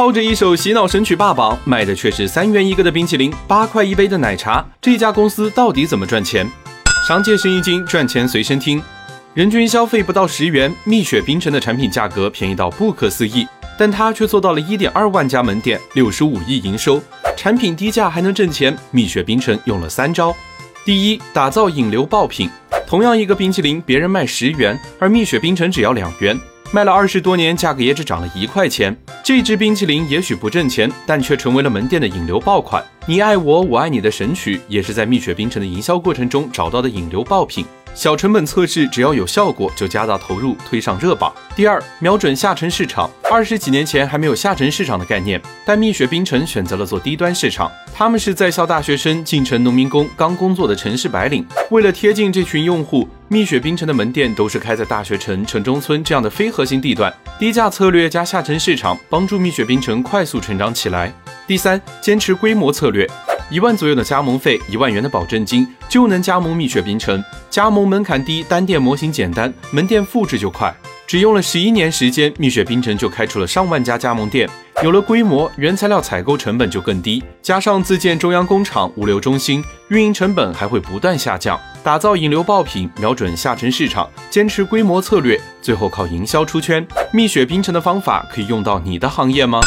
靠着一首洗脑神曲霸榜，卖的却是三元一个的冰淇淋，八块一杯的奶茶，这家公司到底怎么赚钱？商界生意经，赚钱随身听。人均消费不到十元，蜜雪冰城的产品价格便宜到不可思议，但它却做到了一点二万家门店，六十五亿营收，产品低价还能挣钱。蜜雪冰城用了三招：第一，打造引流爆品。同样一个冰淇淋，别人卖十元，而蜜雪冰城只要两元，卖了二十多年，价格也只涨了一块钱。这支冰淇淋也许不挣钱，但却成为了门店的引流爆款。你爱我，我爱你的神曲，也是在蜜雪冰城的营销过程中找到的引流爆品。小成本测试，只要有效果就加大投入，推上热榜。第二，瞄准下沉市场。二十几年前还没有下沉市场的概念，但蜜雪冰城选择了做低端市场。他们是在校大学生、进城农民工、刚工作的城市白领。为了贴近这群用户，蜜雪冰城的门店都是开在大学城、城中村这样的非核心地段。低价策略加下沉市场，帮助蜜雪冰城快速成长起来。第三，坚持规模策略。一万左右的加盟费，一万元的保证金就能加盟蜜雪冰城。加盟门槛低，单店模型简单，门店复制就快。只用了十一年时间，蜜雪冰城就开出了上万家加盟店。有了规模，原材料采购成本就更低，加上自建中央工厂、物流中心，运营成本还会不断下降。打造引流爆品，瞄准下沉市场，坚持规模策略，最后靠营销出圈。蜜雪冰城的方法可以用到你的行业吗？